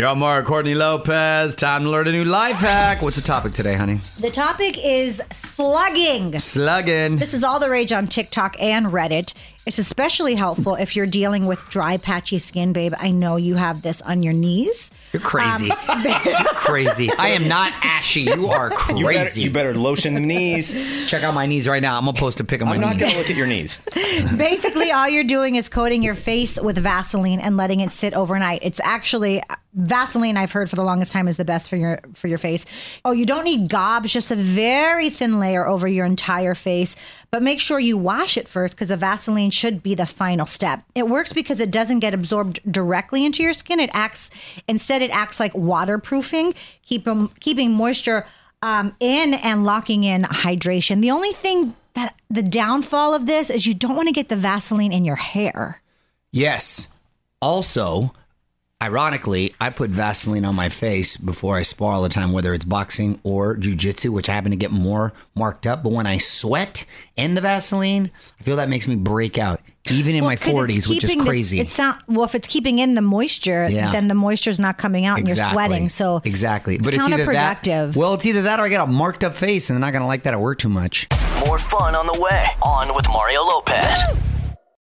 You're on Courtney Lopez. Time to learn a new life hack. What's the topic today, honey? The topic is slugging. Slugging. This is all the rage on TikTok and Reddit. It's especially helpful if you're dealing with dry, patchy skin, babe. I know you have this on your knees. You're crazy. Um, You're crazy. I am not ashy. You are You better, crazy. you better lotion the knees. Check out my knees right now. I'm gonna post a pic of my I'm not knees. gonna look at your knees. Basically, all you're doing is coating your face with Vaseline and letting it sit overnight. It's actually Vaseline. I've heard for the longest time is the best for your for your face. Oh, you don't need gobs, just a very thin layer over your entire face. But make sure you wash it first because the Vaseline should be the final step. It works because it doesn't get absorbed directly into your skin. It acts instead. It acts like waterproofing, keep keeping moisture um, in and locking in hydration. The only thing that the downfall of this is you don't want to get the Vaseline in your hair. Yes. Also, ironically, I put Vaseline on my face before I spar all the time, whether it's boxing or jujitsu, which I happen to get more marked up. But when I sweat and the Vaseline, I feel that makes me break out, even in my 'cause it's 40s, which is keeping this- crazy. it's not well if it's keeping in the moisture, Yeah. then the moisture's not coming out and you're sweating. So exactly, it's but it's either that. counterproductive. Well, it's either that or I get a marked up face, and they're not going to like that at work too much. More fun on the way. On with Mario Lopez.